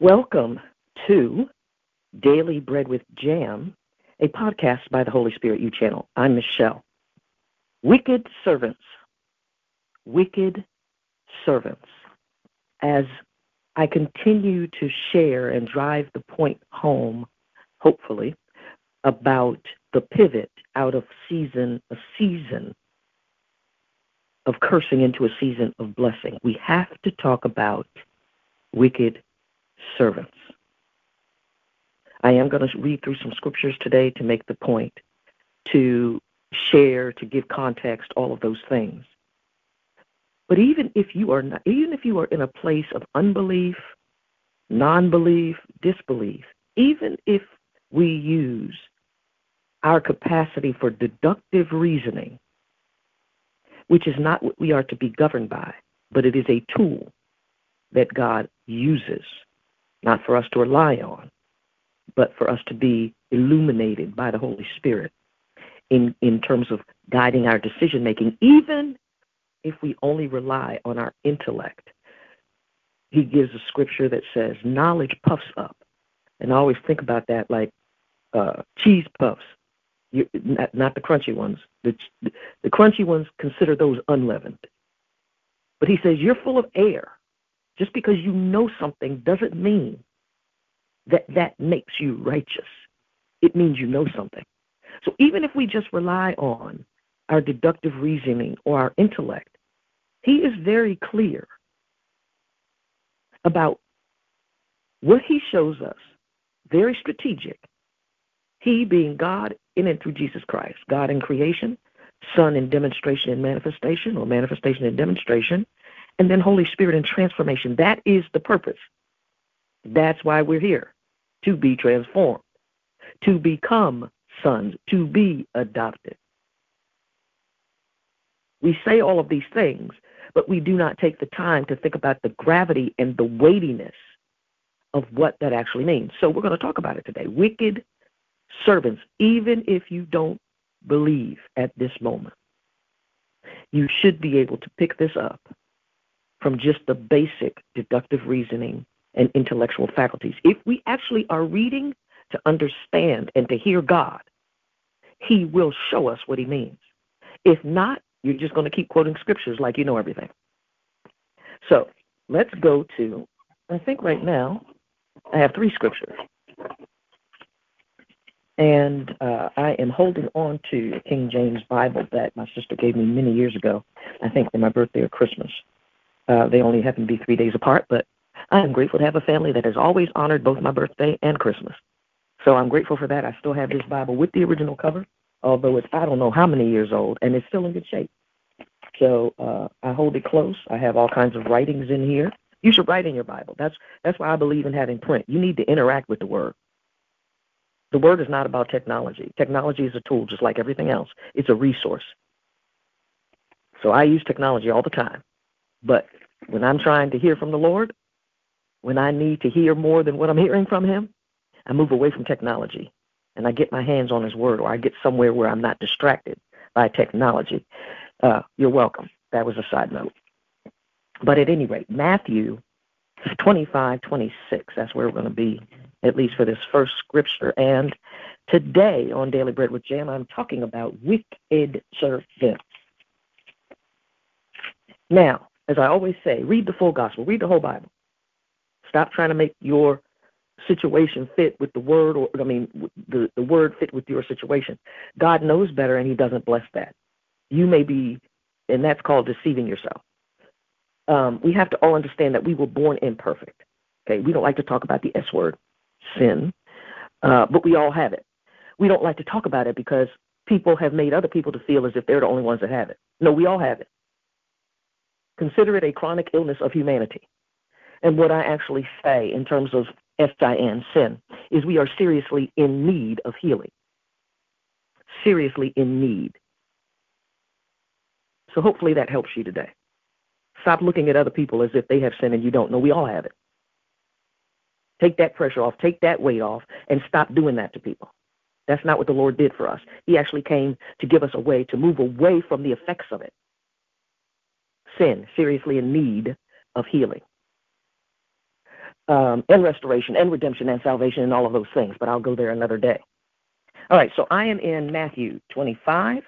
Welcome to Daily Bread with Jam, a podcast by the Holy Spirit You channel. I'm Michelle. Wicked servants. Wicked servants. As I continue to share and drive the point home, hopefully, about the pivot out of season, a season of cursing into a season of blessing, we have to talk about wicked servants. I am going to read through some scriptures today to make the point, to share, to give context, all of those things. But even if you are not, even if you are in a place of unbelief, non-belief, disbelief, even if we use our capacity for deductive reasoning, which is not what we are to be governed by, but it is a tool that God uses not for us to rely on, but for us to be illuminated by the Holy Spirit in, in terms of guiding our decision making, even if we only rely on our intellect. He gives a scripture that says, Knowledge puffs up. And I always think about that like uh, cheese puffs, you, not, not the crunchy ones. The, the crunchy ones, consider those unleavened. But he says, You're full of air. Just because you know something doesn't mean that that makes you righteous. It means you know something. So even if we just rely on our deductive reasoning or our intellect, he is very clear about what he shows us, very strategic. He being God in and through Jesus Christ, God in creation, Son in demonstration and manifestation, or manifestation and demonstration, and then Holy Spirit and transformation. That is the purpose. That's why we're here to be transformed, to become sons, to be adopted. We say all of these things, but we do not take the time to think about the gravity and the weightiness of what that actually means. So we're going to talk about it today. Wicked servants, even if you don't believe at this moment, you should be able to pick this up from just the basic deductive reasoning and intellectual faculties. If we actually are reading to understand and to hear God, He will show us what He means. If not, you're just going to keep quoting scriptures like you know everything. So let's go to, I think right now, I have three scriptures. And uh, I am holding on to a King James Bible that my sister gave me many years ago, I think for my birthday or Christmas. Uh, they only happen to be three days apart, but I am grateful to have a family that has always honored both my birthday and Christmas. So I'm grateful for that. I still have this Bible with the original cover, although it's I don't know how many years old, and it's still in good shape. So uh, I hold it close. I have all kinds of writings in here. You should write in your Bible. That's that's why I believe in having print. You need to interact with the Word. The Word is not about technology. Technology is a tool, just like everything else. It's a resource. So I use technology all the time. But when I'm trying to hear from the Lord, when I need to hear more than what I'm hearing from Him, I move away from technology and I get my hands on His Word or I get somewhere where I'm not distracted by technology. Uh, you're welcome. That was a side note. But at any rate, Matthew 25, 26, that's where we're going to be, at least for this first scripture. And today on Daily Bread with Jam, I'm talking about wicked servants. Now, as I always say, read the full gospel, read the whole Bible. Stop trying to make your situation fit with the word, or I mean, the, the word fit with your situation. God knows better, and He doesn't bless that. You may be, and that's called deceiving yourself. Um, we have to all understand that we were born imperfect. Okay, we don't like to talk about the S word, sin, uh, but we all have it. We don't like to talk about it because people have made other people to feel as if they're the only ones that have it. No, we all have it. Consider it a chronic illness of humanity. And what I actually say in terms of S-I-N, sin, is we are seriously in need of healing. Seriously in need. So hopefully that helps you today. Stop looking at other people as if they have sin and you don't know. We all have it. Take that pressure off, take that weight off, and stop doing that to people. That's not what the Lord did for us. He actually came to give us a way to move away from the effects of it sin, seriously in need of healing. um, and restoration and redemption and salvation and all of those things, but I'll go there another day. All right, so I am in Matthew 25.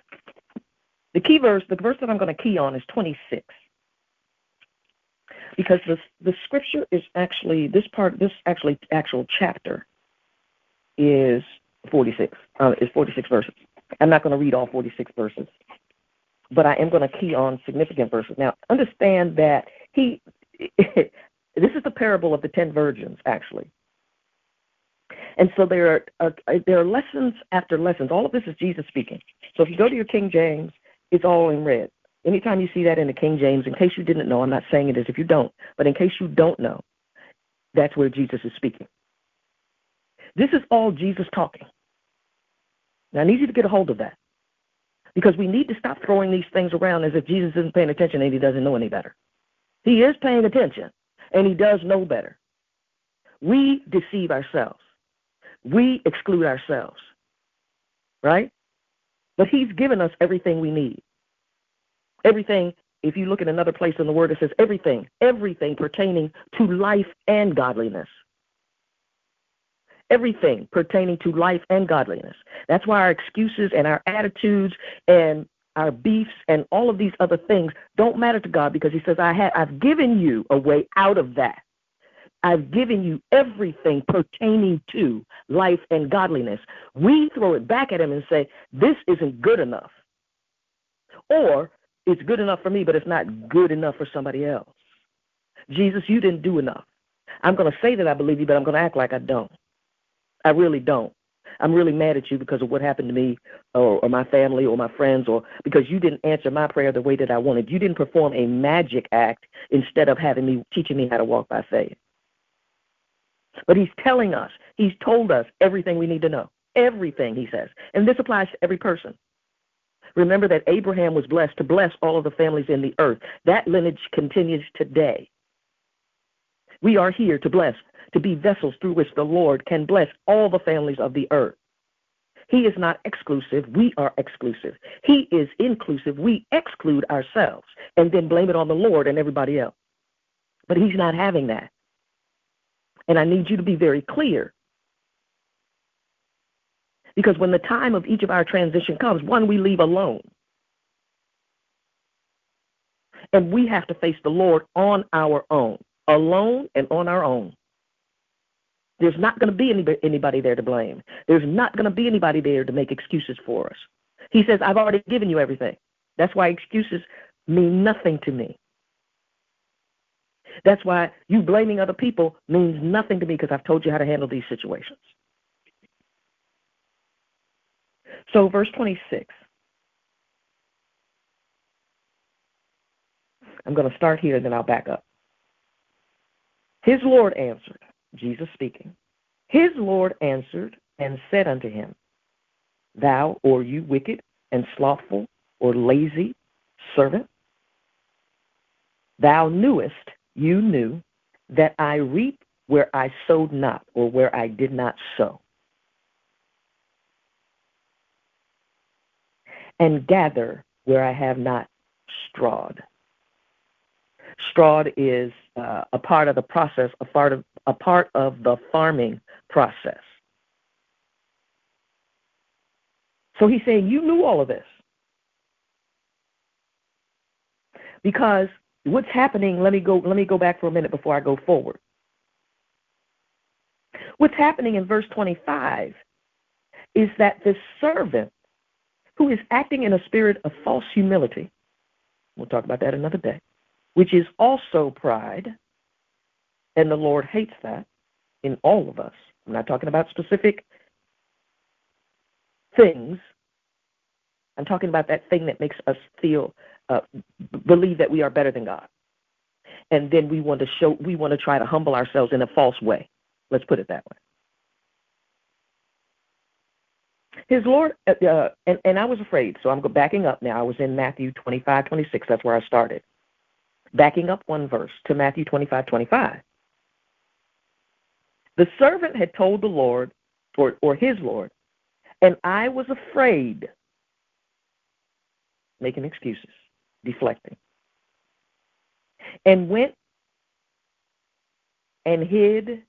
The key verse, the verse that I'm going to key on is 26. Because the, the scripture is actually, this part, this actually, actual chapter is 46, uh, is 46 verses. I'm not going to read all 46 verses, but I am going to key on significant verses. Now, understand that he, this is the parable of the ten virgins, actually. And so there are uh, there are lessons after lessons. All of this is Jesus speaking. So if you go to your King James, it's all in red. Anytime you see that in the King James, in case you didn't know, I'm not saying it as if you don't, but in case you don't know, that's where Jesus is speaking. This is all Jesus talking. Now I need you to get a hold of that. Because we need to stop throwing these things around as if Jesus isn't paying attention and he doesn't know any better. He is paying attention and he does know better. We deceive ourselves. We exclude ourselves. Right? But he's given us everything we need. Everything, if you look at another place in the word, it says everything, everything pertaining to life and godliness. Everything pertaining to life and godliness. That's why our excuses and our attitudes and our beefs and all of these other things don't matter to God because He says, I have, I've given you a way out of that. I've given you everything pertaining to life and godliness. We throw it back at him and say, This isn't good enough. Or it's good enough for me, but it's not good enough for somebody else. Jesus, you didn't do enough. I'm going to say that I believe you, but I'm going to act like I don't. I really don't. I'm really mad at you because of what happened to me or, or my family or my friends or because you didn't answer my prayer the way that I wanted. You didn't perform a magic act instead of having me teaching me how to walk by faith. But he's telling us, he's told us everything we need to know. Everything, he says. And this applies to every person. Remember that Abraham was blessed to bless all of the families in the earth. That lineage continues today. We are here to bless, to be vessels through which the Lord can bless all the families of the earth. He is not exclusive. We are exclusive. He is inclusive. We exclude ourselves and then blame it on the Lord and everybody else. But he's not having that. And I need you to be very clear. Because when the time of each of our transition comes, one, we leave alone. And we have to face the Lord on our own, alone and on our own. There's not going to be anybody, there to blame. There's not going to be anybody there to make excuses for us. He says, I've already given you everything. That's why excuses mean nothing to me. That's why you blaming other people means nothing to me because I've told you how to handle these situations. So, verse 26. I'm going to start here and then I'll back up. His Lord answered, Jesus speaking. His Lord answered and said unto him, Thou or you wicked and slothful or lazy servant, thou knewest you knew that I reap where I sowed not, or where I did not sow, and gather where I have not strawed. Strawed is uh, a part of the process, a part of a part of the farming process. So he's saying, You knew all of this. Because what's happening let me go let me go back for a minute before i go forward what's happening in verse 25 is that the servant who is acting in a spirit of false humility we'll talk about that another day which is also pride and the lord hates that in all of us i'm not talking about specific things i'm talking about that thing that makes us feel uh, believe that we are better than God. And then we want to show, we want to try to humble ourselves in a false way. Let's put it that way. His Lord, uh, uh and, and I was afraid, so I'm backing up now. I was in Matthew 25, 26. That's where I started. Backing up one verse to Matthew 25, 25. The servant had told the Lord, or, or his Lord, and I was afraid, making excuses deflecting, and went and hid.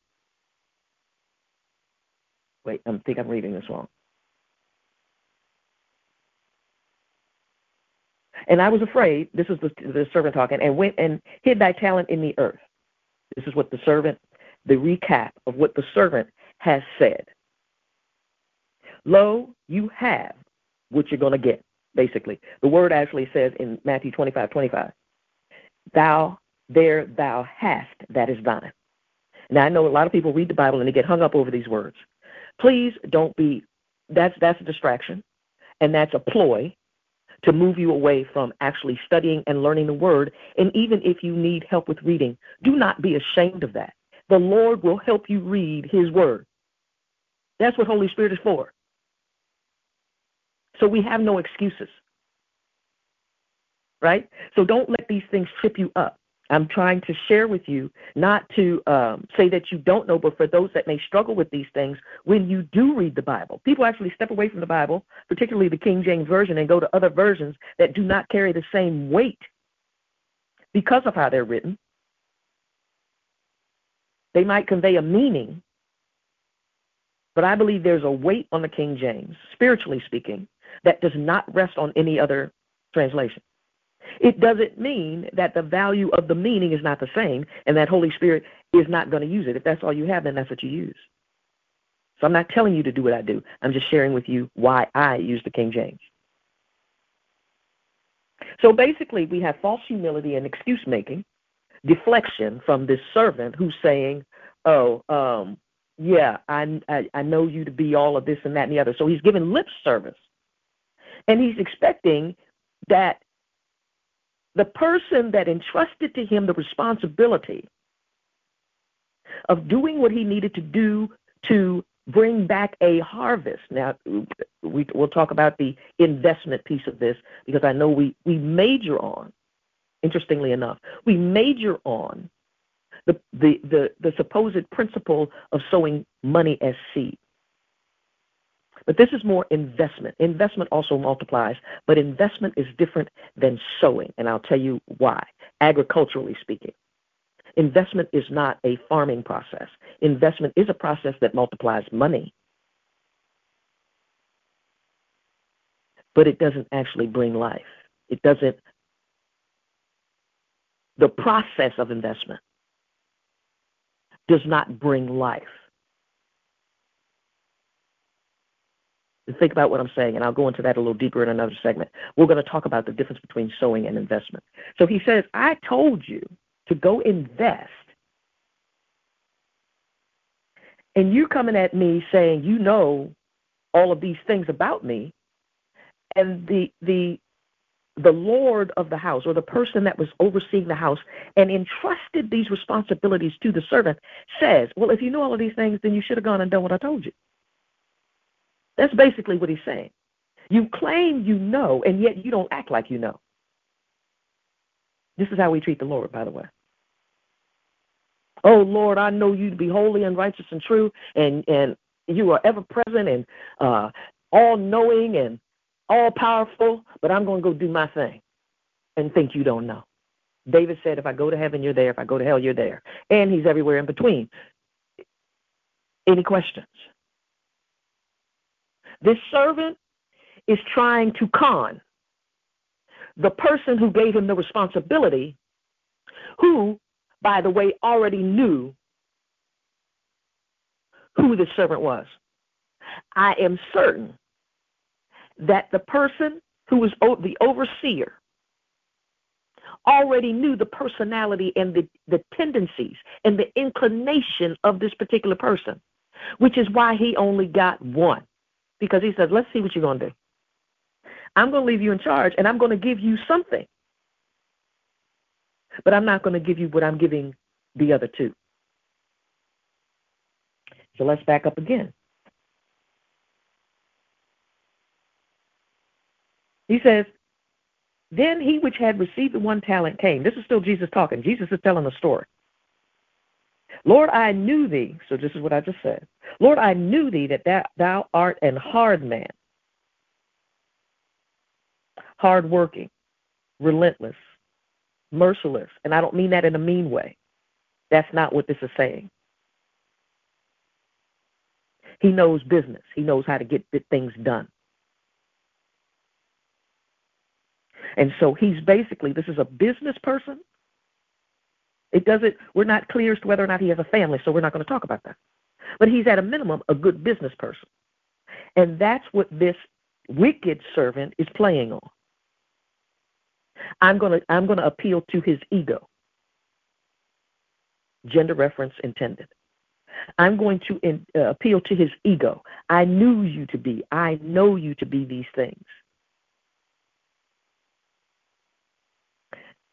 Wait, I think I'm reading this wrong. And I was afraid, this is the, the servant talking, and went and hid thy talent in the earth. This is what the servant, the recap of what the servant has said. Lo, you have what you're going to get, basically. The word actually says in Matthew 25, 25, thou, there thou hast, that is thine. Now, I know a lot of people read the Bible and they get hung up over these words. Please don't be, that's, that's a distraction, and that's a ploy to move you away from actually studying and learning the word. And even if you need help with reading, do not be ashamed of that. The Lord will help you read his word. That's what Holy Spirit is for. So we have no excuses. Right? So don't let these things trip you up. I'm trying to share with you, not to um, say that you don't know, but for those that may struggle with these things, when you do read the Bible, people actually step away from the Bible, particularly the King James Version, and go to other versions that do not carry the same weight because of how they're written. They might convey a meaning, but I believe there's a weight on the King James, spiritually speaking, that does not rest on any other translation. It doesn't mean that the value of the meaning is not the same and that Holy Spirit is not going to use it. If that's all you have, then that's what you use. So I'm not telling you to do what I do. I'm just sharing with you why I use the King James. So basically, we have false humility and excuse making, deflection from this servant who's saying, "Oh, um, yeah, I, I I know you to be all of this and that and the other." So he's giving lip service, and he's expecting that the person that entrusted to him the responsibility of doing what he needed to do to bring back a harvest. Now, we, will talk about the investment piece of this because I know we, we major on, interestingly enough, we major on the, the, the, the supposed principle of sowing money as seed. But this is more investment. Investment also multiplies, but investment is different than sowing, and I'll tell you why, agriculturally speaking. Investment is not a farming process. Investment is a process that multiplies money, but it doesn't actually bring life. It doesn't, the process of investment does not bring life. Think about what I'm saying, and I'll go into that a little deeper in another segment. We're going to talk about the difference between sowing and investment. So he says, I told you to go invest. And you coming at me saying you know all of these things about me, and the the the lord of the house or the person that was overseeing the house and entrusted these responsibilities to the servant says, Well, if you know all of these things, then you should have gone and done what I told you. That's basically what he's saying. You claim you know, and yet you don't act like you know. This is how we treat the Lord, by the way. Oh Lord, I know you to be holy and righteous and true, and and you are ever present and uh, all knowing and all powerful, but I'm going to go do my thing and think you don't know. David said, if I go to heaven, you're there. If I go to hell, you're there. And he's everywhere in between. Any questions? This servant is trying to con the person who gave him the responsibility, who, by the way, already knew who the servant was. I am certain that the person who was the overseer already knew the personality and the, the tendencies and the inclination of this particular person, which is why he only got one because he says, let's see what you're going to do. I'm going to leave you in charge and I'm going to give you something. But I'm not going to give you what I'm giving the other two. So let's back up again. He says, Then he which had received the one talent came. This is still Jesus talking. Jesus is telling the story. Lord, I knew thee. So this is what I just said. Lord, I knew thee that thou art an hard man, hardworking, relentless, merciless. And I don't mean that in a mean way. That's not what this is saying. He knows business. He knows how to get things done. And so he's basically, this is a business person. It doesn't, we're not clear as to whether or not he has a family, so we're not going to talk about that. But he's at a minimum a good business person. And that's what this wicked servant is playing on. I'm going to I'm going to appeal to his ego. Gender reference intended. I'm going to in, uh, appeal to his ego. I knew you to be. I know you to be these things.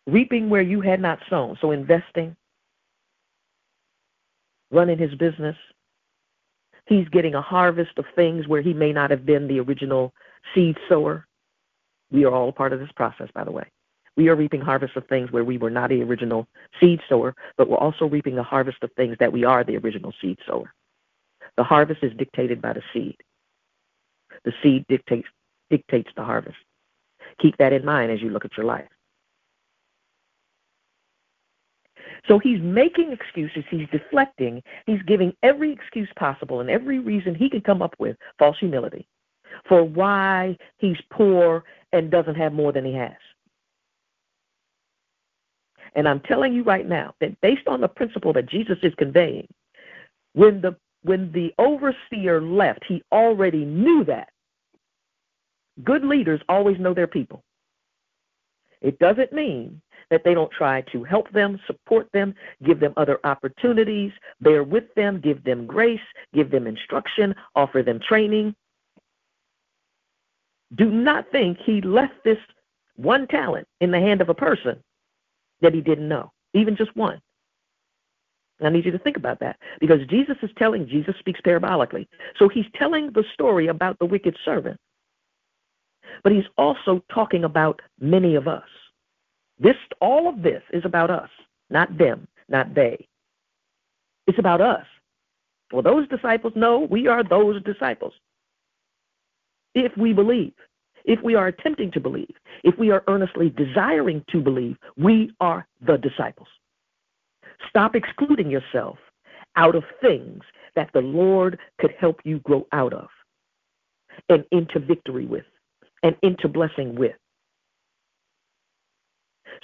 Reaping where you had not sown. So investing, running his business. He's getting a harvest of things where he may not have been the original seed sower. We are all part of this process, by the way. We are reaping harvest of things where we were not the original seed sower, but we're also reaping the harvest of things that we are the original seed sower. The harvest is dictated by the seed. The seed dictates dictates the harvest. Keep that in mind as you look at your life. So he's making excuses, he's deflecting, he's giving every excuse possible and every reason he can come up with, false humility, for why he's poor and doesn't have more than he has. And I'm telling you right now that based on the principle that Jesus is conveying, when the when the overseer left, he already knew that. Good leaders always know their people. It doesn't mean that they don't try to help them, support them, give them other opportunities, bear with them, give them grace, give them instruction, offer them training. Do not think he left this one talent in the hand of a person that he didn't know, even just one. I need you to think about that because Jesus is telling, Jesus speaks parabolically. So he's telling the story about the wicked servant, but he's also talking about many of us. This, all of this is about us, not them, not they. It's about us. Well, those disciples know we are those disciples. If we believe if we are attempting to believe, if we are earnestly desiring to believe, we are the disciples. Stop excluding yourself out of things that the Lord could help you grow out of and into victory with and into blessing with.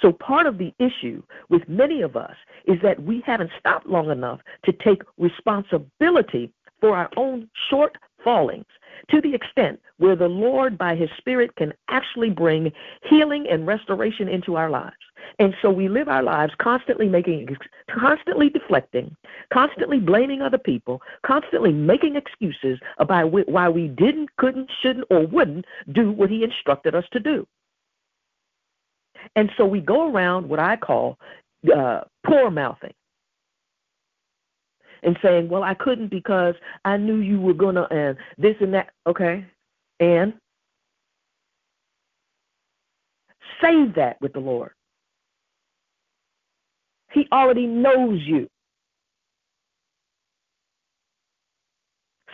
So, part of the issue with many of us is that we haven't stopped long enough to take responsibility for our own short fallings to the extent where the Lord, by His Spirit, can actually bring healing and restoration into our lives. And so we live our lives constantly making, constantly deflecting, constantly blaming other people, constantly making excuses about why we didn't, couldn't, shouldn't, or wouldn't do what He instructed us to do. And so we go around what I call uh, poor mouthing and saying, well, I couldn't because I knew you were going to, and this and that. Okay. And save that with the Lord. He already knows you.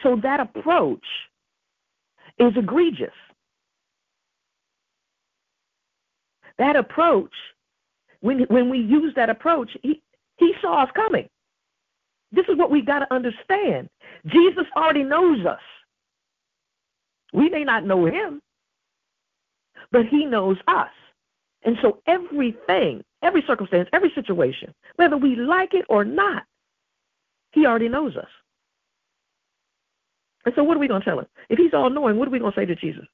So that approach is egregious. That approach, when, when we use that approach, he, he saw us coming. This is what we got to understand. Jesus already knows us. We may not know him, but he knows us. And so everything, every circumstance, every situation, whether we like it or not, he already knows us. And so what are we going to tell him? If he's all knowing, what are we going to say to Jesus?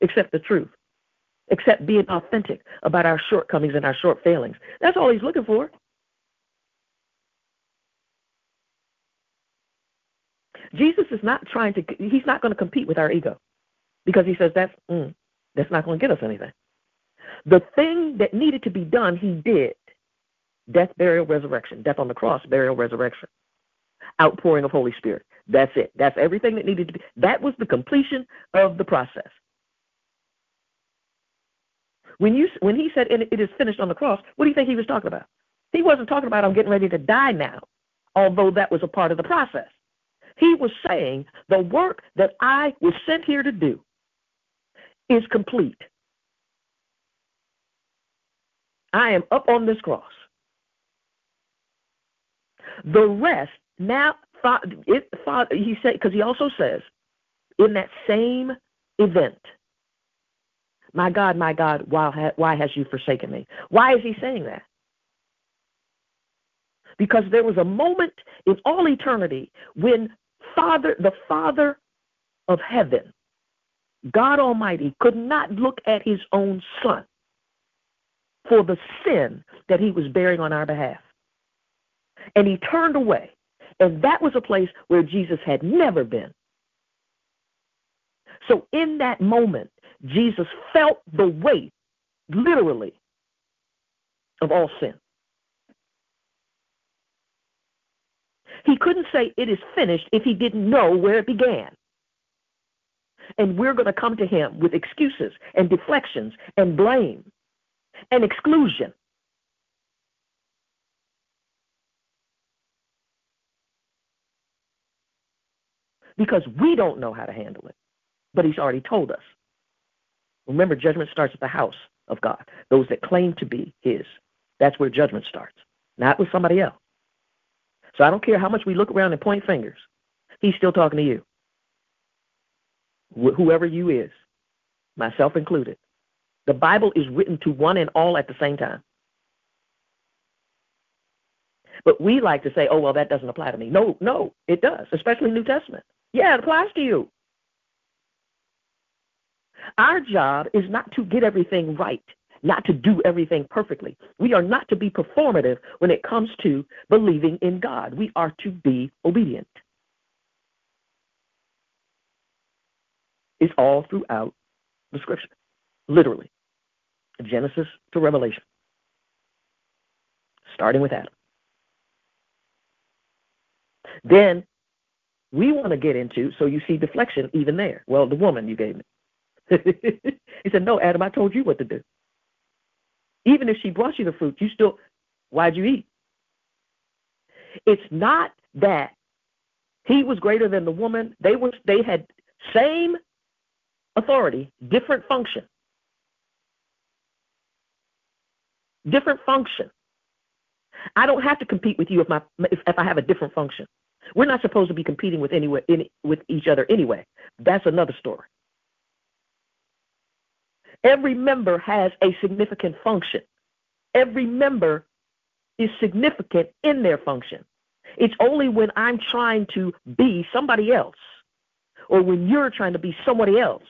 Except the truth. Except being authentic about our shortcomings and our short failings. That's all he's looking for. Jesus is not trying to, he's not going to compete with our ego because he says that's, mm, that's not going to get us anything. The thing that needed to be done, he did death, burial, resurrection, death on the cross, burial, resurrection, outpouring of Holy Spirit. That's it. That's everything that needed to be. That was the completion of the process. When you when he said it is finished on the cross, what do you think he was talking about? He wasn't talking about I'm getting ready to die now, although that was a part of the process. He was saying, The work that I was sent here to do is complete. I am up on this cross. The rest, now, it, he said, because he also says in that same event, my God, my God, why, why has you forsaken me? Why is he saying that? Because there was a moment in all eternity when Father, the Father of heaven, God Almighty, could not look at his own Son for the sin that he was bearing on our behalf. And he turned away. And that was a place where Jesus had never been. So in that moment, Jesus felt the weight, literally, of all sin. He couldn't say it is finished if he didn't know where it began. And we're going to come to him with excuses and deflections and blame and exclusion. Because we don't know how to handle it, but he's already told us. Remember, judgment starts at the house of God, those that claim to be his. That's where judgment starts, not with somebody else. So I don't care how much we look around and point fingers. He's still talking to you. Wh- whoever you is, myself included. The Bible is written to one and all at the same time. But we like to say, oh, well, that doesn't apply to me. No, no, it does, especially New Testament. Yeah, it applies to you. Our job is not to get everything right, not to do everything perfectly. We are not to be performative when it comes to believing in God. We are to be obedient. It's all throughout the scripture, literally. Genesis to Revelation, starting with Adam. Then we want to get into, so you see deflection even there. Well, the woman you gave me. he said, No, Adam, I told you what to do. Even if she brought you the fruit, you still, why'd you eat? It's not that he was greater than the woman. They were they had same authority, different function. different function. I don't have to compete with you if my if, if I have a different function. We're not supposed to be competing with anywhere any, with each other anyway. That's another story. Every member has a significant function. Every member is significant in their function. It's only when I'm trying to be somebody else or when you're trying to be somebody else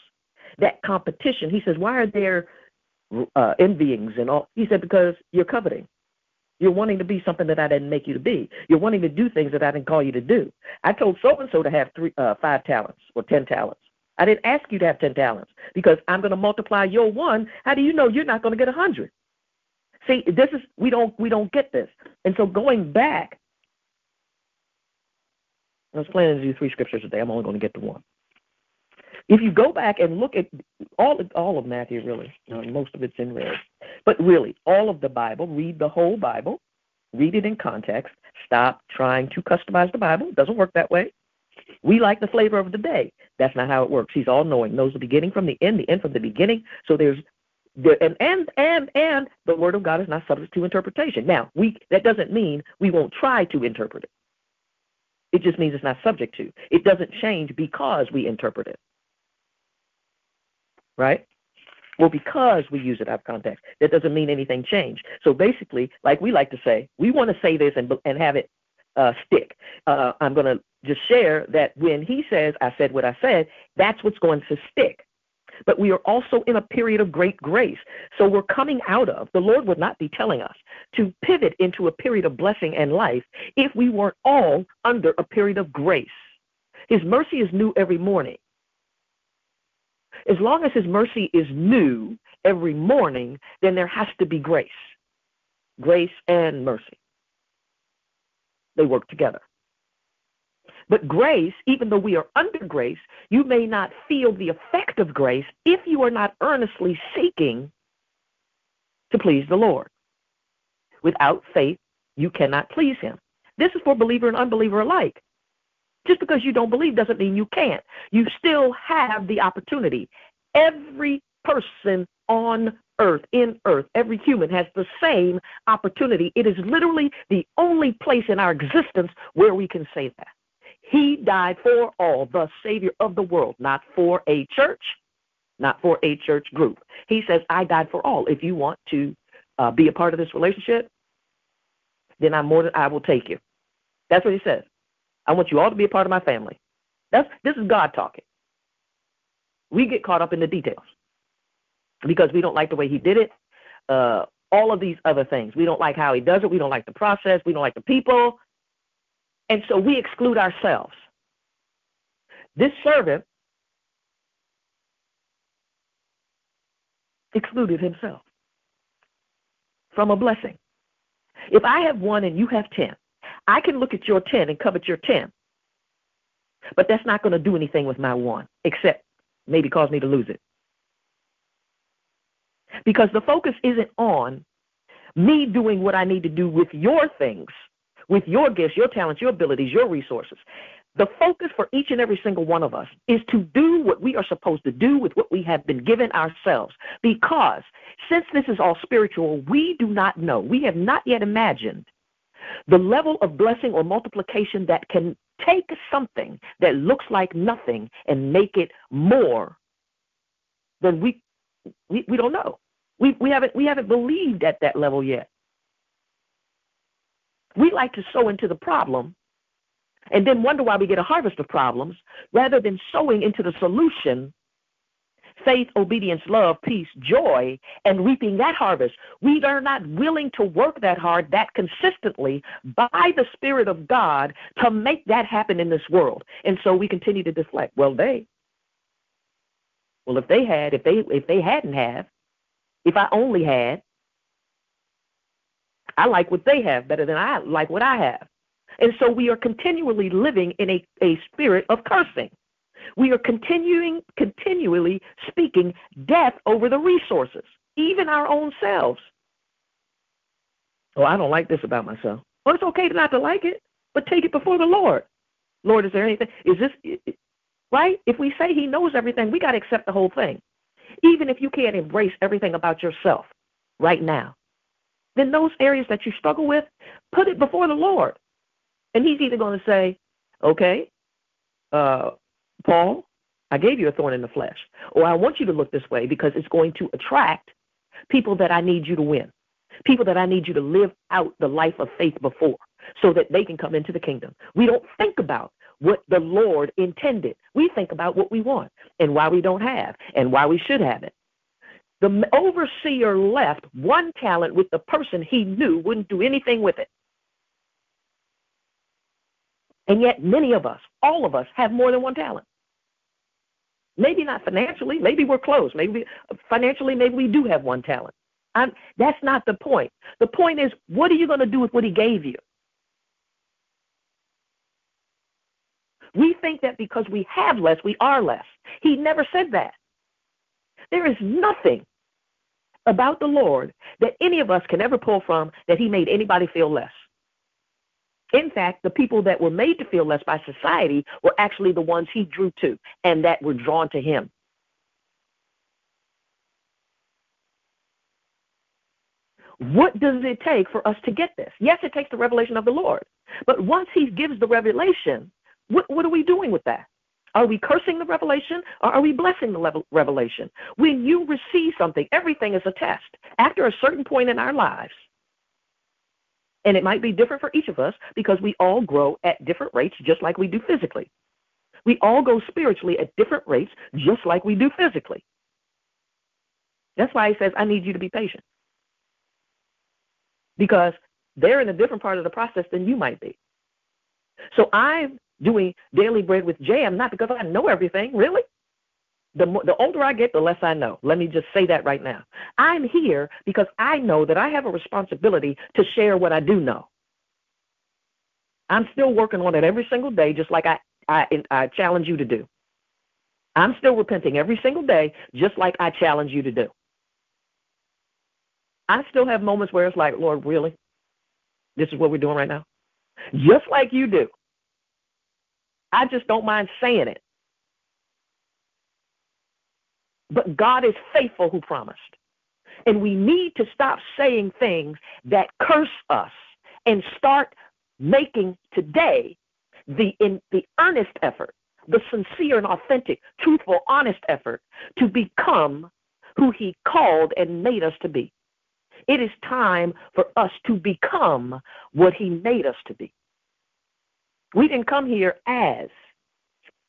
that competition. He says, why are there uh, envyings and all. He said, because you're coveting. You're wanting to be something that I didn't make you to be. You're wanting to do things that I didn't call you to do. I told so and so to have three, uh, five talents or ten talents. I didn't ask you to have ten talents because I'm going to multiply your one. How do you know you're not going to get a hundred? See, this is we don't we don't get this. And so going back, I was planning to do three scriptures today. I'm only going to get to one. If you go back and look at all of, all of Matthew, really, most of it's in red, but really, all of the Bible, read the whole Bible, read it in context. Stop trying to customize the Bible. It doesn't work that way. We like the flavor of the day. That's not how it works. He's all knowing, knows the beginning from the end, the end from the beginning. So there's there, and and and and the word of God is not subject to interpretation. Now, we that doesn't mean we won't try to interpret it. It just means it's not subject to. It doesn't change because we interpret it right? Well, because we use it out of context, that doesn't mean anything changed. So basically, like we like to say, we want to say this and and have it uh, stick. Uh, I'm going to just share that when he says, "I said what I said," that's what's going to stick. But we are also in a period of great grace. So we're coming out of, the Lord would not be telling us to pivot into a period of blessing and life if we weren't all under a period of grace. His mercy is new every morning. As long as his mercy is new every morning, then there has to be grace. Grace and mercy. They work together. But grace, even though we are under grace, you may not feel the effect of grace if you are not earnestly seeking to please the Lord. Without faith, you cannot please him. This is for believer and unbeliever alike. Just because you don't believe doesn't mean you can't. You still have the opportunity. Every person on earth, in earth, every human has the same opportunity. It is literally the only place in our existence where we can say that. He died for all, the Savior of the world, not for a church, not for a church group. He says, I died for all. If you want to uh, be a part of this relationship, then I'm more than I will take you. That's what he says. I want you all to be a part of my family. That's this is God talking. We get caught up in the details because we don't like the way he did it. Uh, all of these other things. We don't like how he does it. We don't like the process. We don't like the people. And so we exclude ourselves. This servant excluded himself from a blessing. If I have one and you have 10, I can look at your 10 and covet your 10. But that's not going to do anything with my one, except maybe cause me to lose it. Because the focus isn't on me doing what I need to do with your things, with your gifts, your talents, your abilities, your resources. The focus for each and every single one of us is to do what we are supposed to do with what we have been given ourselves. Because since this is all spiritual, we do not know, we have not yet imagined the level of blessing or multiplication that can take something that looks like nothing and make it more than we we, we don't know. We we haven't we haven't believed at that level yet. We like to sow into the problem and then wonder why we get a harvest of problems rather than sowing into the solution faith, obedience, love, peace, joy, and reaping that harvest. We are not willing to work that hard, that consistently by the Spirit of God to make that happen in this world. And so we continue to deflect. Well, they. Well, if they had, if they if they hadn't have, if I only had, I like what they have better than I like what I have. And so we are continually living in a, a spirit of cursing. We are continuing, continually speaking death over the resources, even our own selves. Oh, I don't like this about myself. Well, it's okay not to like it, but take it before the Lord. Lord, is there anything? Is this right? If we say He knows everything, we got to accept the whole thing. Even if you can't embrace everything about yourself right now, then those areas that you struggle with, put it before the Lord. And he's either going to say, okay, uh, Paul, I gave you a thorn in the flesh, or I want you to look this way because it's going to attract people that I need you to win, people that I need you to live out the life of faith before so that they can come into the kingdom. We don't think about what the Lord intended. We think about what we want and why we don't have and why we should have it. The overseer left one talent with the person he knew wouldn't do anything with it. And yet, many of us, all of us, have more than one talent. Maybe not financially. Maybe we're close. Maybe financially, maybe we do have one talent. I'm, that's not the point. The point is, what are you going to do with what he gave you? We think that because we have less, we are less. He never said that. There is nothing about the Lord that any of us can ever pull from that he made anybody feel less. In fact, the people that were made to feel less by society were actually the ones he drew to and that were drawn to him. What does it take for us to get this? Yes, it takes the revelation of the Lord. But once he gives the revelation, what, what are we doing with that? Are we cursing the revelation or are we blessing the revelation? When you receive something, everything is a test. After a certain point in our lives, and it might be different for each of us because we all grow at different rates, just like we do physically. We all go spiritually at different rates, just like we do physically. That's why he says, I need you to be patient. Because they're in a different part of the process than you might be. So I'm doing daily bread with jam, not because I know everything, really. The, the older I get, the less I know. Let me just say that right now. I'm here because I know that I have a responsibility to share what I do know. I'm still working on it every single day, just like I, I, I challenge you to do. I'm still repenting every single day, just like I challenge you to do. I still have moments where it's like, Lord, really? This is what we're doing right now? Just like you do. I just don't mind saying it. But God is faithful who promised. And we need to stop saying things that curse us and start making today the in the earnest effort, the sincere and authentic, truthful, honest effort to become who he called and made us to be. It is time for us to become what he made us to be. We didn't come here as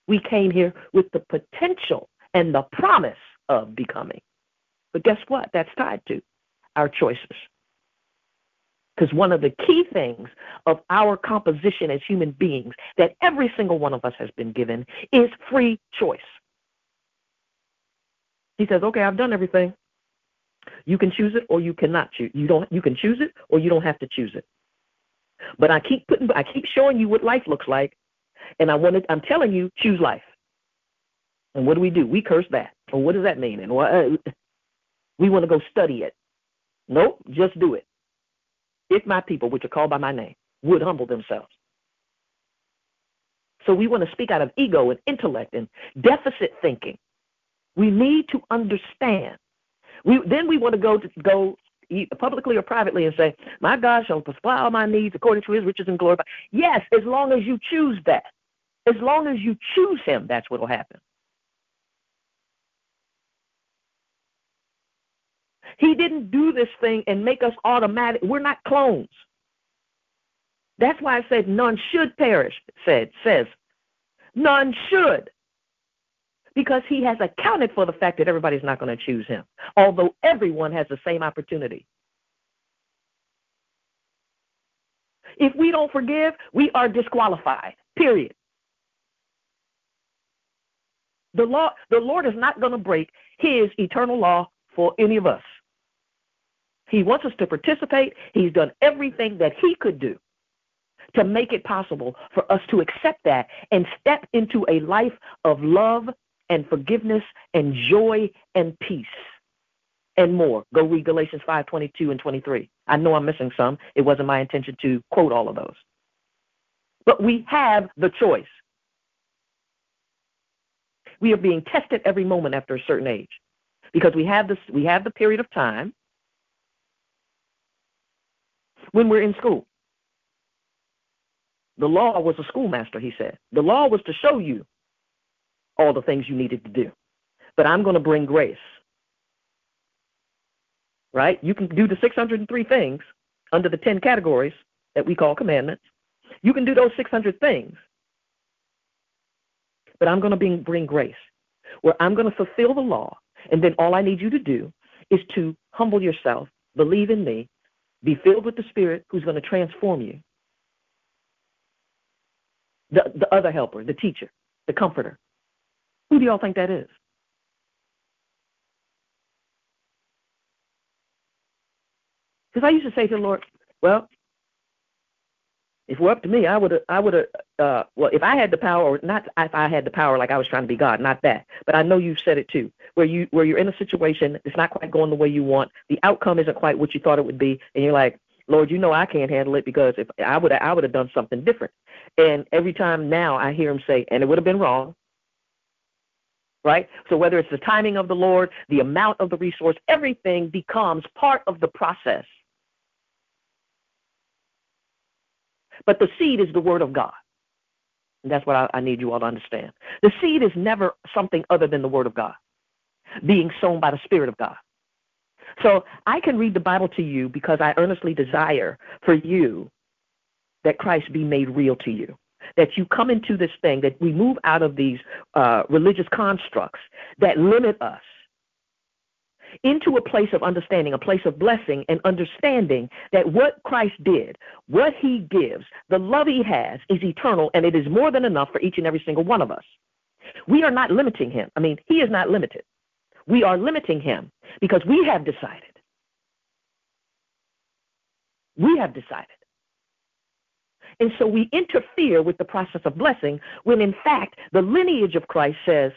we came here with the potential and the promise of becoming. But guess what? That's tied to our choices. Because one of the key things of our composition as human beings that every single one of us has been given is free choice. He says, "Okay, I've done everything. You can choose it or you cannot choose. You don't. You can choose it or you don't have to choose it. But I keep putting. I keep showing you what life looks like, and I wanted. I'm telling you, choose life. And what do we do? We curse that. Well, what does that mean? And what, uh, we want to go study it. Nope, just do it. If my people, which are called by my name, would humble themselves. So we want to speak out of ego and intellect and deficit thinking. We need to understand. We then we want to go to go publicly or privately and say, "My God shall supply all my needs according to His riches and glory." Yes, as long as you choose that, as long as you choose Him, that's what will happen. He didn't do this thing and make us automatic. We're not clones. That's why I said none should perish, said, says. None should. Because he has accounted for the fact that everybody's not going to choose him, although everyone has the same opportunity. If we don't forgive, we are disqualified. Period. The law the Lord is not going to break his eternal law for any of us. He wants us to participate. He's done everything that he could do to make it possible for us to accept that and step into a life of love and forgiveness and joy and peace and more. Go read Galatians 5 22 and 23. I know I'm missing some. It wasn't my intention to quote all of those. But we have the choice. We are being tested every moment after a certain age because we have this we have the period of time when we're in school. The law was a schoolmaster, he said. The law was to show you all the things you needed to do. But I'm going to bring grace. Right? You can do the 603 things under the 10 categories that we call commandments. You can do those 600 things. But I'm going to bring, bring grace, where I'm going to fulfill the law. And then all I need you to do is to humble yourself, believe in me, be filled with the Spirit who's going to transform you. The, the other helper, the teacher, the comforter. Who do y'all think that is? Because I used to say to the Lord, well, if it were up to me, I would have, I would have, uh, well, if I had the power, or not if I had the power like I was trying to be God, not that, but I know you've said it too, where you, where you're in a situation, it's not quite going the way you want, the outcome isn't quite what you thought it would be, and you're like, Lord, you know I can't handle it because if I would, I would have done something different. And every time now I hear him say, and it would have been wrong, right? So whether it's the timing of the Lord, the amount of the resource, everything becomes part of the process But the seed is the word of God. And that's what I, I need you all to understand. The seed is never something other than the word of God, being sown by the Spirit of God. So I can read the Bible to you because I earnestly desire for you that Christ be made real to you. That you come into this thing, that we move out of these uh, religious constructs that limit us into a place of understanding, a place of blessing and understanding that what Christ did, what he gives, the love he has is eternal and it is more than enough for each and every single one of us. We are not limiting him. I mean, he is not limited. We are limiting him because we have decided. We have decided. And so we interfere with the process of blessing when in fact the lineage of Christ says,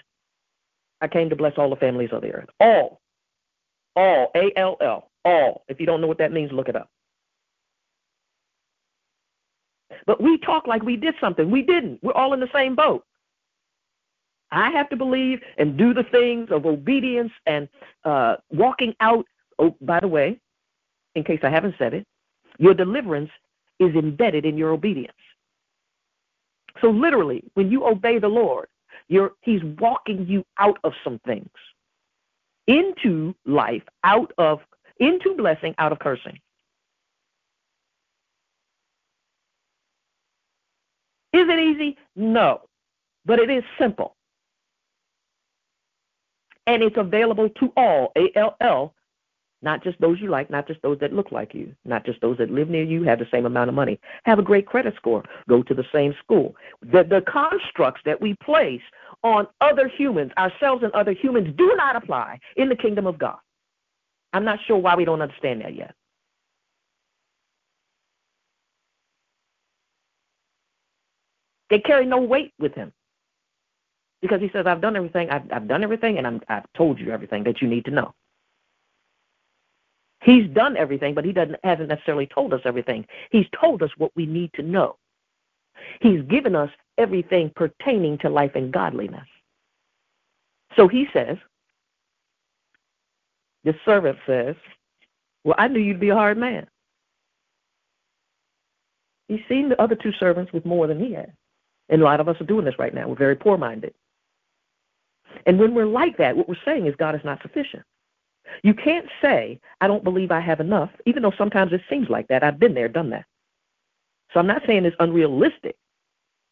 I came to bless all the families of the earth. All all, A L L, all. If you don't know what that means, look it up. But we talk like we did something. We didn't. We're all in the same boat. I have to believe and do the things of obedience and uh, walking out oh, by the way, in case I haven't said it, your deliverance is embedded in your obedience. So literally, when you obey the Lord, he's walking you out of some things. Into life, out of into blessing, out of cursing. Is it easy? No. But it is simple. And it's available to all, A L L, not just those you like, not just those that look like you, not just those that live near you, have the same amount of money, have a great credit score, go to the same school. The, the constructs that we place on other humans, ourselves and other humans, do not apply in the kingdom of God. I'm not sure why we don't understand that yet. They carry no weight with him because he says, I've done everything, I've, I've done everything, and I'm, I've told you everything that you need to know. He's done everything, but he doesn't hasn't necessarily told us everything. He's told us what we need to know. He's given us everything pertaining to life and godliness. So he says, the servant says, Well, I knew you'd be a hard man. He's seen the other two servants with more than he had. And a lot of us are doing this right now. We're very poor minded. And when we're like that, what we're saying is God is not sufficient. You can't say, I don't believe I have enough, even though sometimes it seems like that. I've been there, done that. So I'm not saying it's unrealistic.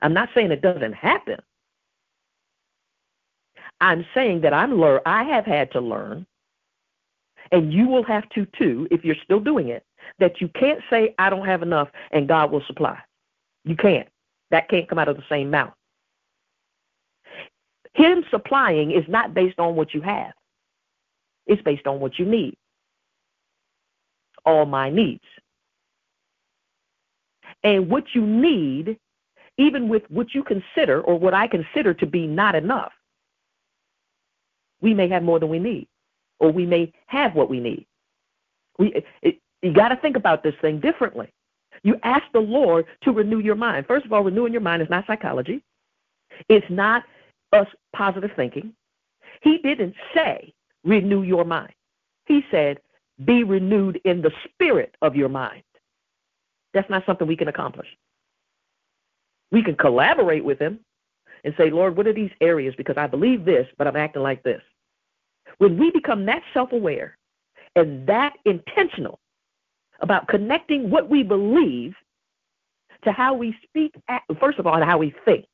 I'm not saying it doesn't happen. I'm saying that I'm learn I have had to learn, and you will have to too, if you're still doing it, that you can't say I don't have enough and God will supply. You can't. That can't come out of the same mouth. Him supplying is not based on what you have. It's based on what you need. All my needs. And what you need, even with what you consider or what I consider to be not enough, we may have more than we need, or we may have what we need. We, it, you got to think about this thing differently. You ask the Lord to renew your mind. First of all, renewing your mind is not psychology. It's not us positive thinking. He didn't say renew your mind. He said, be renewed in the spirit of your mind. That's not something we can accomplish. We can collaborate with him and say, Lord, what are these areas? Because I believe this, but I'm acting like this. When we become that self aware and that intentional about connecting what we believe to how we speak, first of all, and how we think.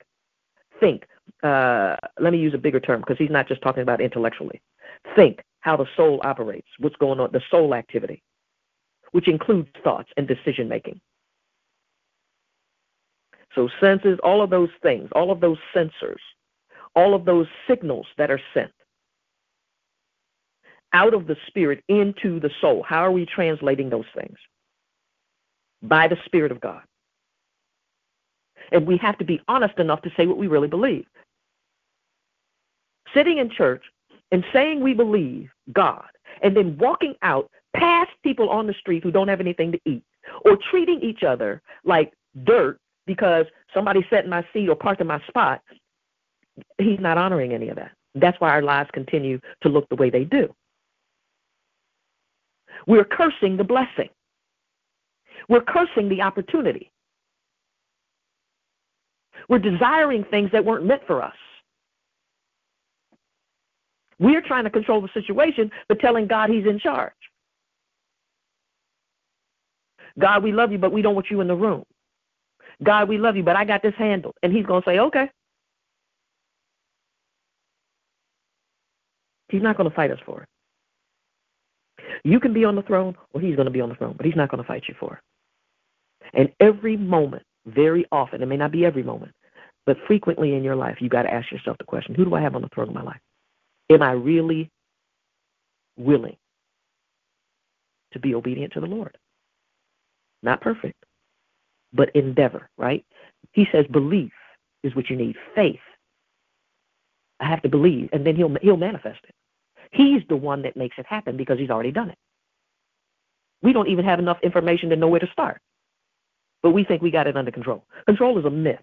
Think. Uh, let me use a bigger term because he's not just talking about intellectually think how the soul operates, what's going on, the soul activity, which includes thoughts and decision making. So, senses, all of those things, all of those sensors, all of those signals that are sent out of the spirit into the soul. How are we translating those things? By the Spirit of God. And we have to be honest enough to say what we really believe. Sitting in church and saying we believe God and then walking out past people on the street who don't have anything to eat or treating each other like dirt because somebody sat in my seat or parked in my spot, he's not honoring any of that. That's why our lives continue to look the way they do. We're cursing the blessing. We're cursing the opportunity. We're desiring things that weren't meant for us. We're trying to control the situation, but telling God he's in charge. God, we love you, but we don't want you in the room. God, we love you, but I got this handled. And he's going to say, okay. He's not going to fight us for it. You can be on the throne, or he's going to be on the throne, but he's not going to fight you for it. And every moment, very often, it may not be every moment, but frequently in your life, you got to ask yourself the question who do I have on the throne of my life? Am I really willing to be obedient to the Lord? Not perfect, but endeavor, right? He says belief is what you need. Faith. I have to believe, and then he'll he'll manifest it. He's the one that makes it happen because he's already done it. We don't even have enough information to know where to start. But we think we got it under control. Control is a myth.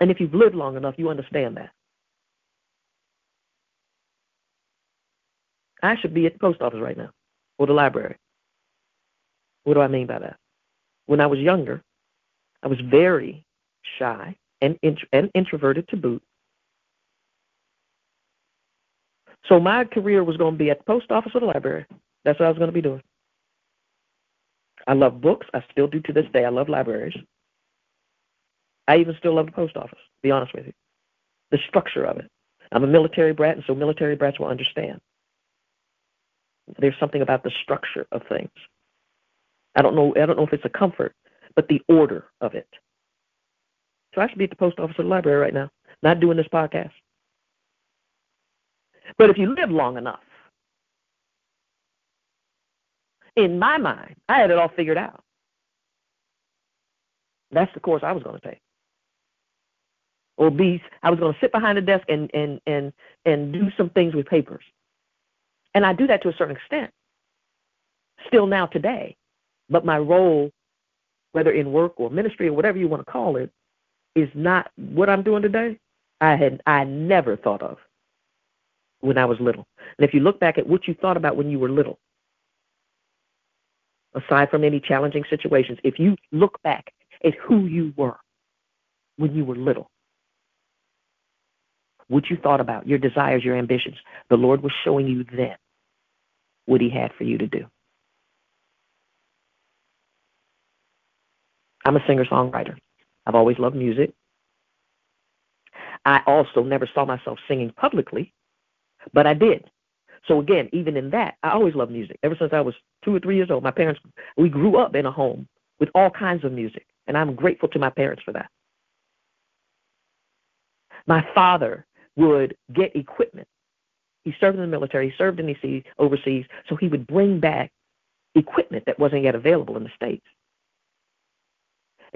And if you've lived long enough, you understand that. I should be at the post office right now or the library. What do I mean by that? When I was younger, I was very shy and, int- and introverted to boot. So my career was going to be at the post office or the library. That's what I was going to be doing. I love books. I still do to this day. I love libraries. I even still love the post office, to be honest with you. The structure of it. I'm a military brat, and so military brats will understand. There's something about the structure of things. I don't know. I don't know if it's a comfort, but the order of it. So I should be at the post office or the library right now, not doing this podcast. But if you live long enough, in my mind, I had it all figured out. That's the course I was going to take. Or be, I was going to sit behind a desk and and and and do some things with papers, and I do that to a certain extent. Still now today, but my role, whether in work or ministry or whatever you want to call it, is not what I'm doing today. I had I never thought of when I was little. And if you look back at what you thought about when you were little, aside from any challenging situations, if you look back at who you were when you were little, what you thought about, your desires, your ambitions, the Lord was showing you then what He had for you to do. I'm a singer songwriter. I've always loved music. I also never saw myself singing publicly, but I did. So again, even in that, I always loved music. Ever since I was two or three years old, my parents, we grew up in a home with all kinds of music, and I'm grateful to my parents for that. My father would get equipment. He served in the military, he served in the sea overseas, so he would bring back equipment that wasn't yet available in the States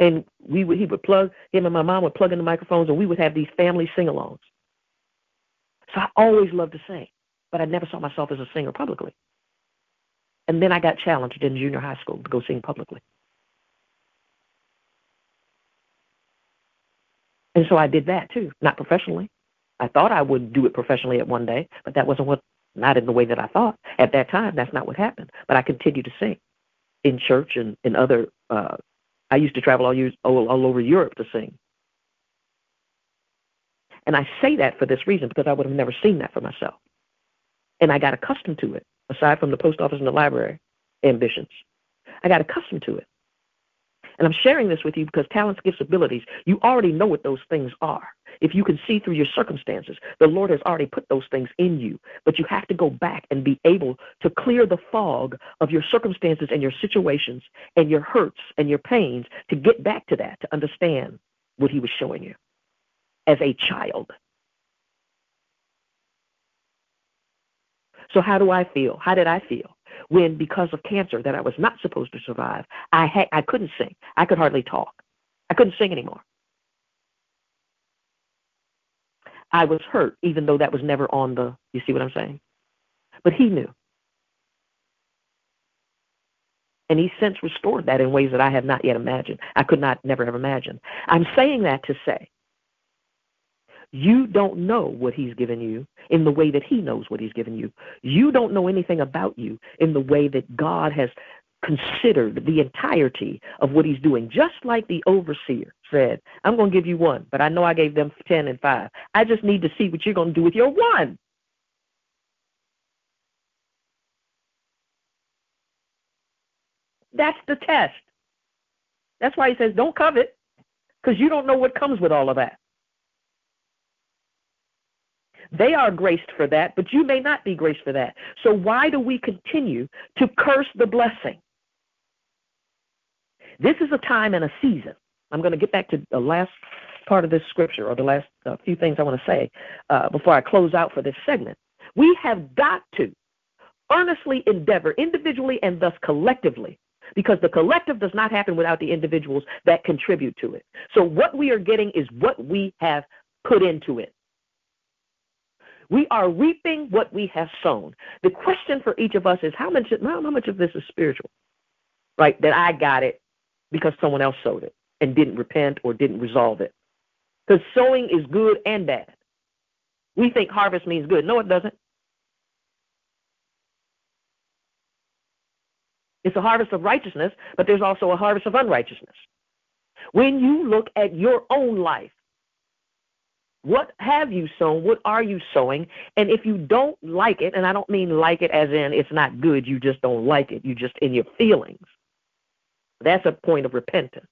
and we would he would plug him and my mom would plug in the microphones and we would have these family sing-alongs. So I always loved to sing, but I never saw myself as a singer publicly. And then I got challenged in junior high school to go sing publicly. And so I did that too, not professionally. I thought I would do it professionally at one day, but that wasn't what, not in the way that I thought. At that time, that's not what happened. But I continued to sing in church and in other uh, I used to travel all, all, all over Europe to sing. And I say that for this reason because I would have never seen that for myself. And I got accustomed to it, aside from the post office and the library ambitions. I got accustomed to it. And I'm sharing this with you because talents, gifts, abilities, you already know what those things are. If you can see through your circumstances, the Lord has already put those things in you. But you have to go back and be able to clear the fog of your circumstances and your situations and your hurts and your pains to get back to that, to understand what He was showing you as a child. So, how do I feel? How did I feel? When, because of cancer that I was not supposed to survive, I, had, I couldn't sing. I could hardly talk. I couldn't sing anymore. I was hurt, even though that was never on the, you see what I'm saying? But he knew. And he's since restored that in ways that I have not yet imagined. I could not never have imagined. I'm saying that to say you don't know what he's given you in the way that he knows what he's given you. You don't know anything about you in the way that God has considered the entirety of what he's doing, just like the overseer said, I'm going to give you one, but I know I gave them 10 and 5. I just need to see what you're going to do with your one. That's the test. That's why he says, don't covet, because you don't know what comes with all of that. They are graced for that, but you may not be graced for that. So why do we continue to curse the blessing? This is a time and a season. I'm going to get back to the last part of this scripture or the last uh, few things I want to say uh, before I close out for this segment. We have got to earnestly endeavor individually and thus collectively because the collective does not happen without the individuals that contribute to it. So what we are getting is what we have put into it. We are reaping what we have sown. The question for each of us is how much how much of this is spiritual? Right? That I got it because someone else sowed it and didn't repent or didn't resolve it. Because sowing is good and bad. We think harvest means good. No, it doesn't. It's a harvest of righteousness, but there's also a harvest of unrighteousness. When you look at your own life, what have you sown? What are you sowing? And if you don't like it, and I don't mean like it as in it's not good, you just don't like it, you just in your feelings. That's a point of repentance.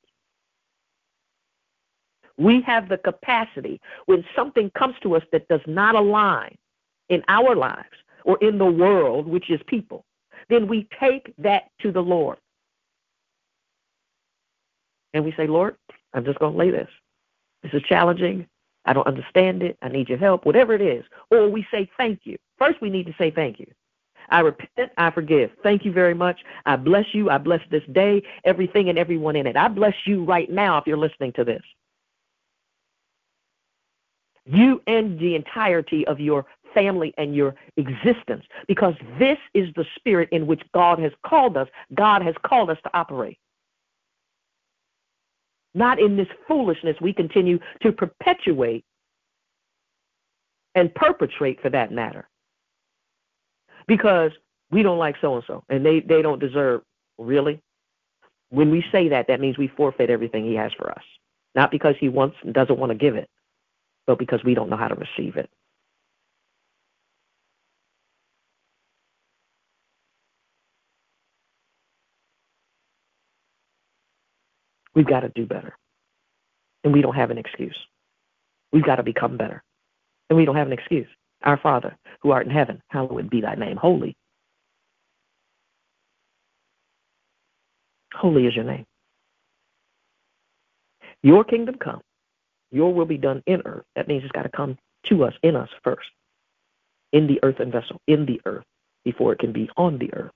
We have the capacity when something comes to us that does not align in our lives or in the world, which is people, then we take that to the Lord. And we say, Lord, I'm just going to lay this. This is challenging. I don't understand it. I need your help, whatever it is. Or we say thank you. First, we need to say thank you. I repent, I forgive. Thank you very much. I bless you. I bless this day, everything and everyone in it. I bless you right now if you're listening to this. You and the entirety of your family and your existence, because this is the spirit in which God has called us. God has called us to operate. Not in this foolishness we continue to perpetuate and perpetrate for that matter. Because we don't like so and so and they, they don't deserve really. When we say that, that means we forfeit everything he has for us. Not because he wants doesn't want to give it, but because we don't know how to receive it. We've got to do better. And we don't have an excuse. We've got to become better. And we don't have an excuse. Our Father, who art in heaven, hallowed be thy name. Holy. Holy is your name. Your kingdom come. Your will be done in earth. That means it's got to come to us, in us first. In the earthen vessel, in the earth, before it can be on the earth.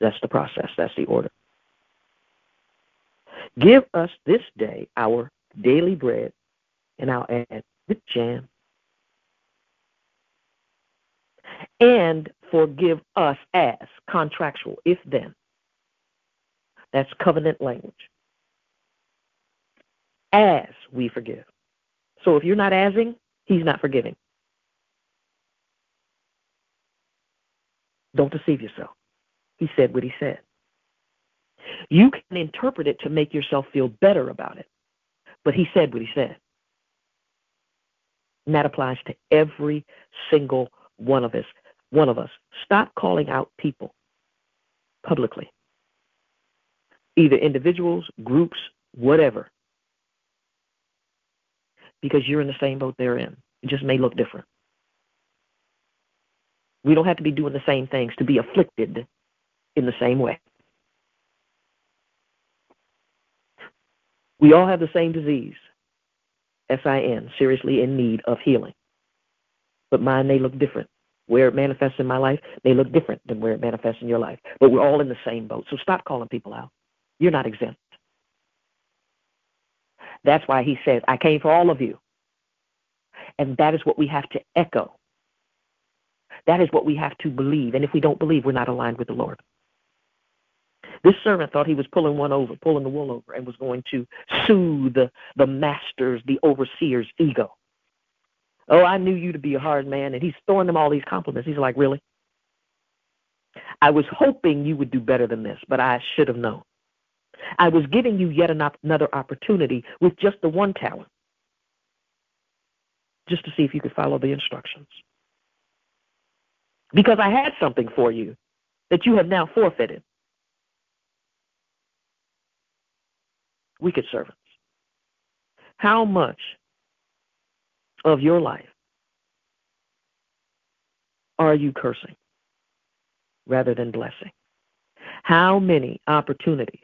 That's the process. That's the order. Give us this day our daily bread, and I'll add the jam. And forgive us as contractual, if then. That's covenant language. As we forgive. So if you're not asing, he's not forgiving. Don't deceive yourself. He said what he said. You can interpret it to make yourself feel better about it. But he said what he said. And that applies to every single one of us. One of us. Stop calling out people publicly. Either individuals, groups, whatever. Because you're in the same boat they're in. It just may look different. We don't have to be doing the same things to be afflicted in the same way. We all have the same disease, S-I-N, seriously in need of healing. But mine may look different. Where it manifests in my life may look different than where it manifests in your life. But we're all in the same boat. So stop calling people out. You're not exempt. That's why he says, I came for all of you. And that is what we have to echo. That is what we have to believe. And if we don't believe, we're not aligned with the Lord. This servant thought he was pulling one over, pulling the wool over, and was going to soothe the, the master's, the overseer's ego. Oh, I knew you to be a hard man. And he's throwing them all these compliments. He's like, Really? I was hoping you would do better than this, but I should have known. I was giving you yet another opportunity with just the one talent, just to see if you could follow the instructions. Because I had something for you that you have now forfeited. wicked servants. How much of your life are you cursing rather than blessing? How many opportunities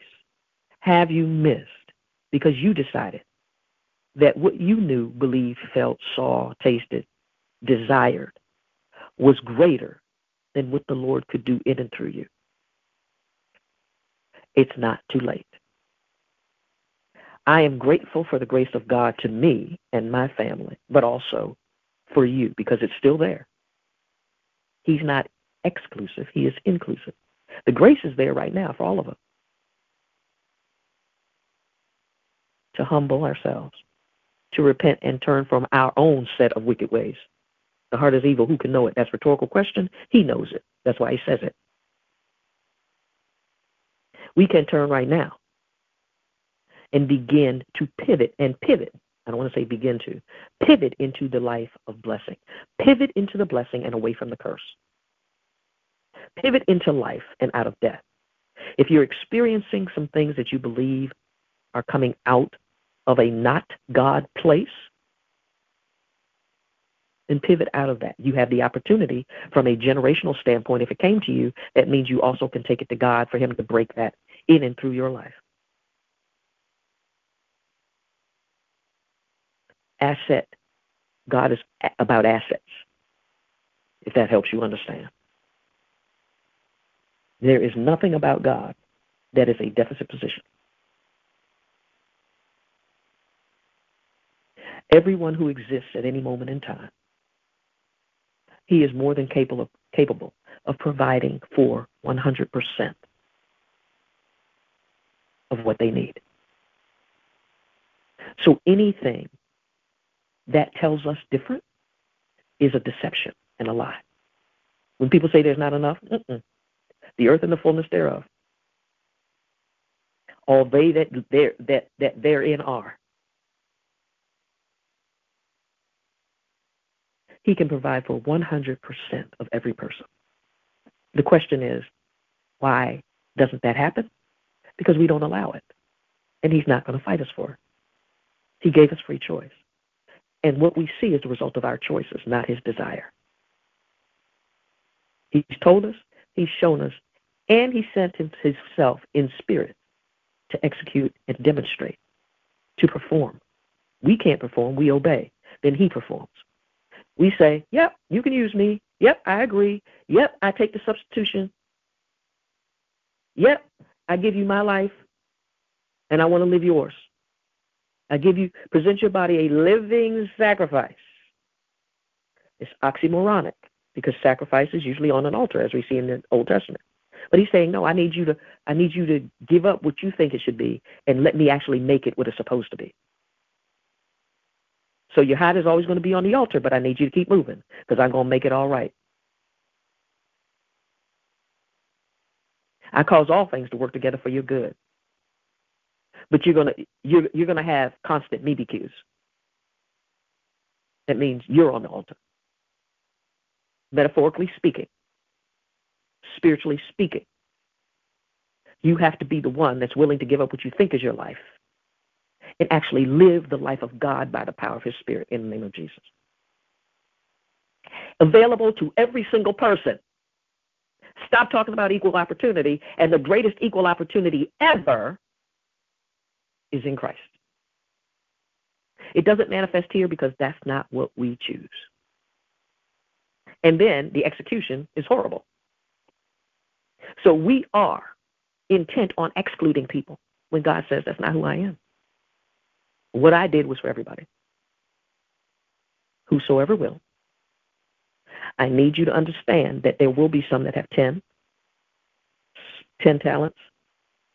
have you missed because you decided that what you knew, believed, felt, saw, tasted, desired was greater than what the Lord could do in and through you? It's not too late. I am grateful for the grace of God to me and my family, but also for you because it's still there. He's not exclusive, He is inclusive. The grace is there right now for all of us to humble ourselves, to repent and turn from our own set of wicked ways. The heart is evil. Who can know it? That's rhetorical question. He knows it. That's why he says it. We can turn right now and begin to pivot and pivot. I don't want to say begin to pivot into the life of blessing, pivot into the blessing and away from the curse, pivot into life and out of death. If you're experiencing some things that you believe are coming out of a not God place, then pivot out of that. You have the opportunity from a generational standpoint. If it came to you, that means you also can take it to God for Him to break that in and through your life. Asset. God is about assets, if that helps you understand. There is nothing about God that is a deficit position. Everyone who exists at any moment in time, he is more than capable of, capable of providing for 100% of what they need. So anything that tells us different is a deception and a lie. When people say there's not enough, the earth and the fullness thereof, all they that there that that therein are. He can provide for 100% of every person. The question is, why doesn't that happen? Because we don't allow it. And he's not going to fight us for it. He gave us free choice. And what we see is the result of our choices, not his desire. He's told us, he's shown us, and he sent himself in spirit to execute and demonstrate, to perform. We can't perform, we obey. Then he performs. We say, Yep, you can use me. Yep, I agree. Yep, I take the substitution. Yep, I give you my life, and I want to live yours. I give you, present your body a living sacrifice. It's oxymoronic because sacrifice is usually on an altar, as we see in the Old Testament. But he's saying, no, I need you to, I need you to give up what you think it should be and let me actually make it what it's supposed to be. So your heart is always going to be on the altar, but I need you to keep moving because I'm going to make it all right. I cause all things to work together for your good but you're gonna you're you're gonna have constant me cues. That means you're on the altar. Metaphorically speaking, spiritually speaking, you have to be the one that's willing to give up what you think is your life and actually live the life of God by the power of His Spirit in the name of Jesus. Available to every single person. Stop talking about equal opportunity, and the greatest equal opportunity ever is in Christ. It doesn't manifest here because that's not what we choose. And then the execution is horrible. So we are intent on excluding people when God says that's not who I am. What I did was for everybody. Whosoever will. I need you to understand that there will be some that have 10, 10 talents.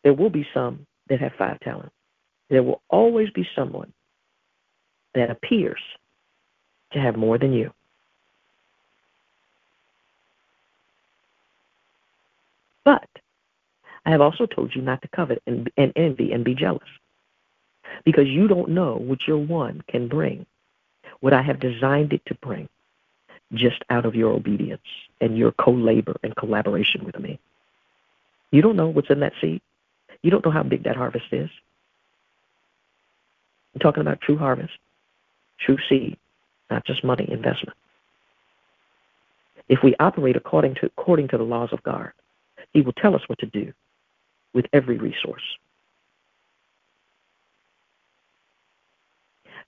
There will be some that have five talents there will always be someone that appears to have more than you. But I have also told you not to covet and, and envy and be jealous because you don't know what your one can bring, what I have designed it to bring, just out of your obedience and your co labor and collaboration with me. You don't know what's in that seed. You don't know how big that harvest is. I'm talking about true harvest, true seed, not just money investment. If we operate according to according to the laws of God, He will tell us what to do with every resource.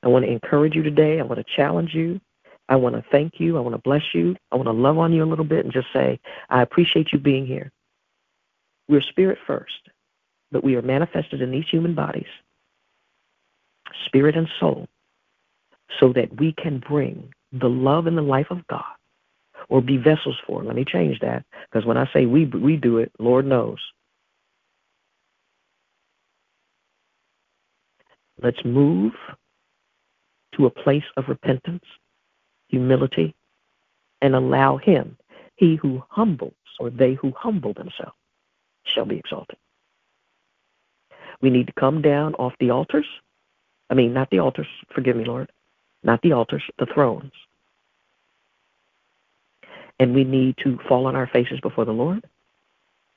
I want to encourage you today. I want to challenge you. I want to thank you. I want to bless you. I want to love on you a little bit and just say, I appreciate you being here. We're spirit first, but we are manifested in these human bodies spirit and soul, so that we can bring the love and the life of God or be vessels for. Let me change that because when I say we we do it, Lord knows. Let's move to a place of repentance, humility, and allow him, he who humbles or they who humble themselves shall be exalted. We need to come down off the altars. I mean, not the altars, forgive me, Lord. Not the altars, the thrones. And we need to fall on our faces before the Lord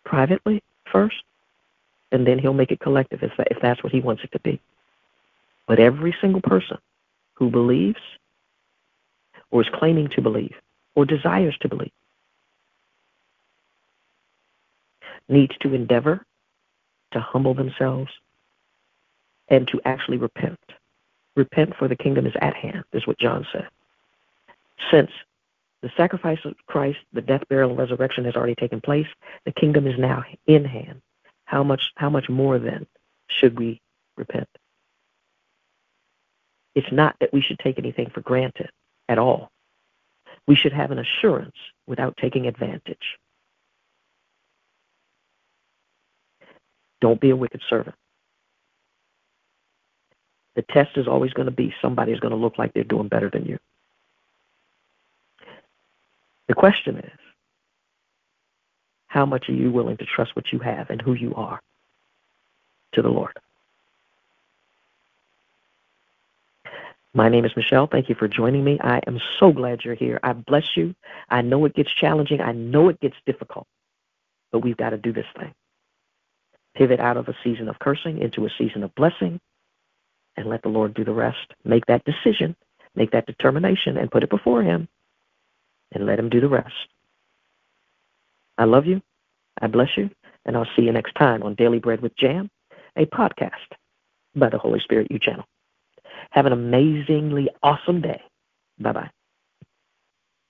privately first, and then He'll make it collective if, that's what He wants it to be. But every single person who believes or is claiming to believe or desires to believe needs to endeavor to humble themselves and to actually repent. Repent, for the kingdom is at hand, is what John said. Since the sacrifice of Christ, the death, burial, and resurrection has already taken place, the kingdom is now in hand. How much how much more then should we repent? It's not that we should take anything for granted at all. We should have an assurance without taking advantage. Don't be a wicked servant. The test is always going to be somebody is going to look like they're doing better than you. The question is, how much are you willing to trust what you have and who you are to the Lord? My name is Michelle. Thank you for joining me. I am so glad you're here. I bless you. I know it gets challenging. I know it gets difficult, but we've got to do this thing pivot out of a season of cursing into a season of blessing, and let the Lord do the rest. Make that decision, make that determination, and put it before Him, and let Him do the rest. I love you. I bless you, and I'll see you next time on Daily Bread with Jam, a podcast by the Holy Spirit You channel. Have an amazingly awesome day. Bye bye.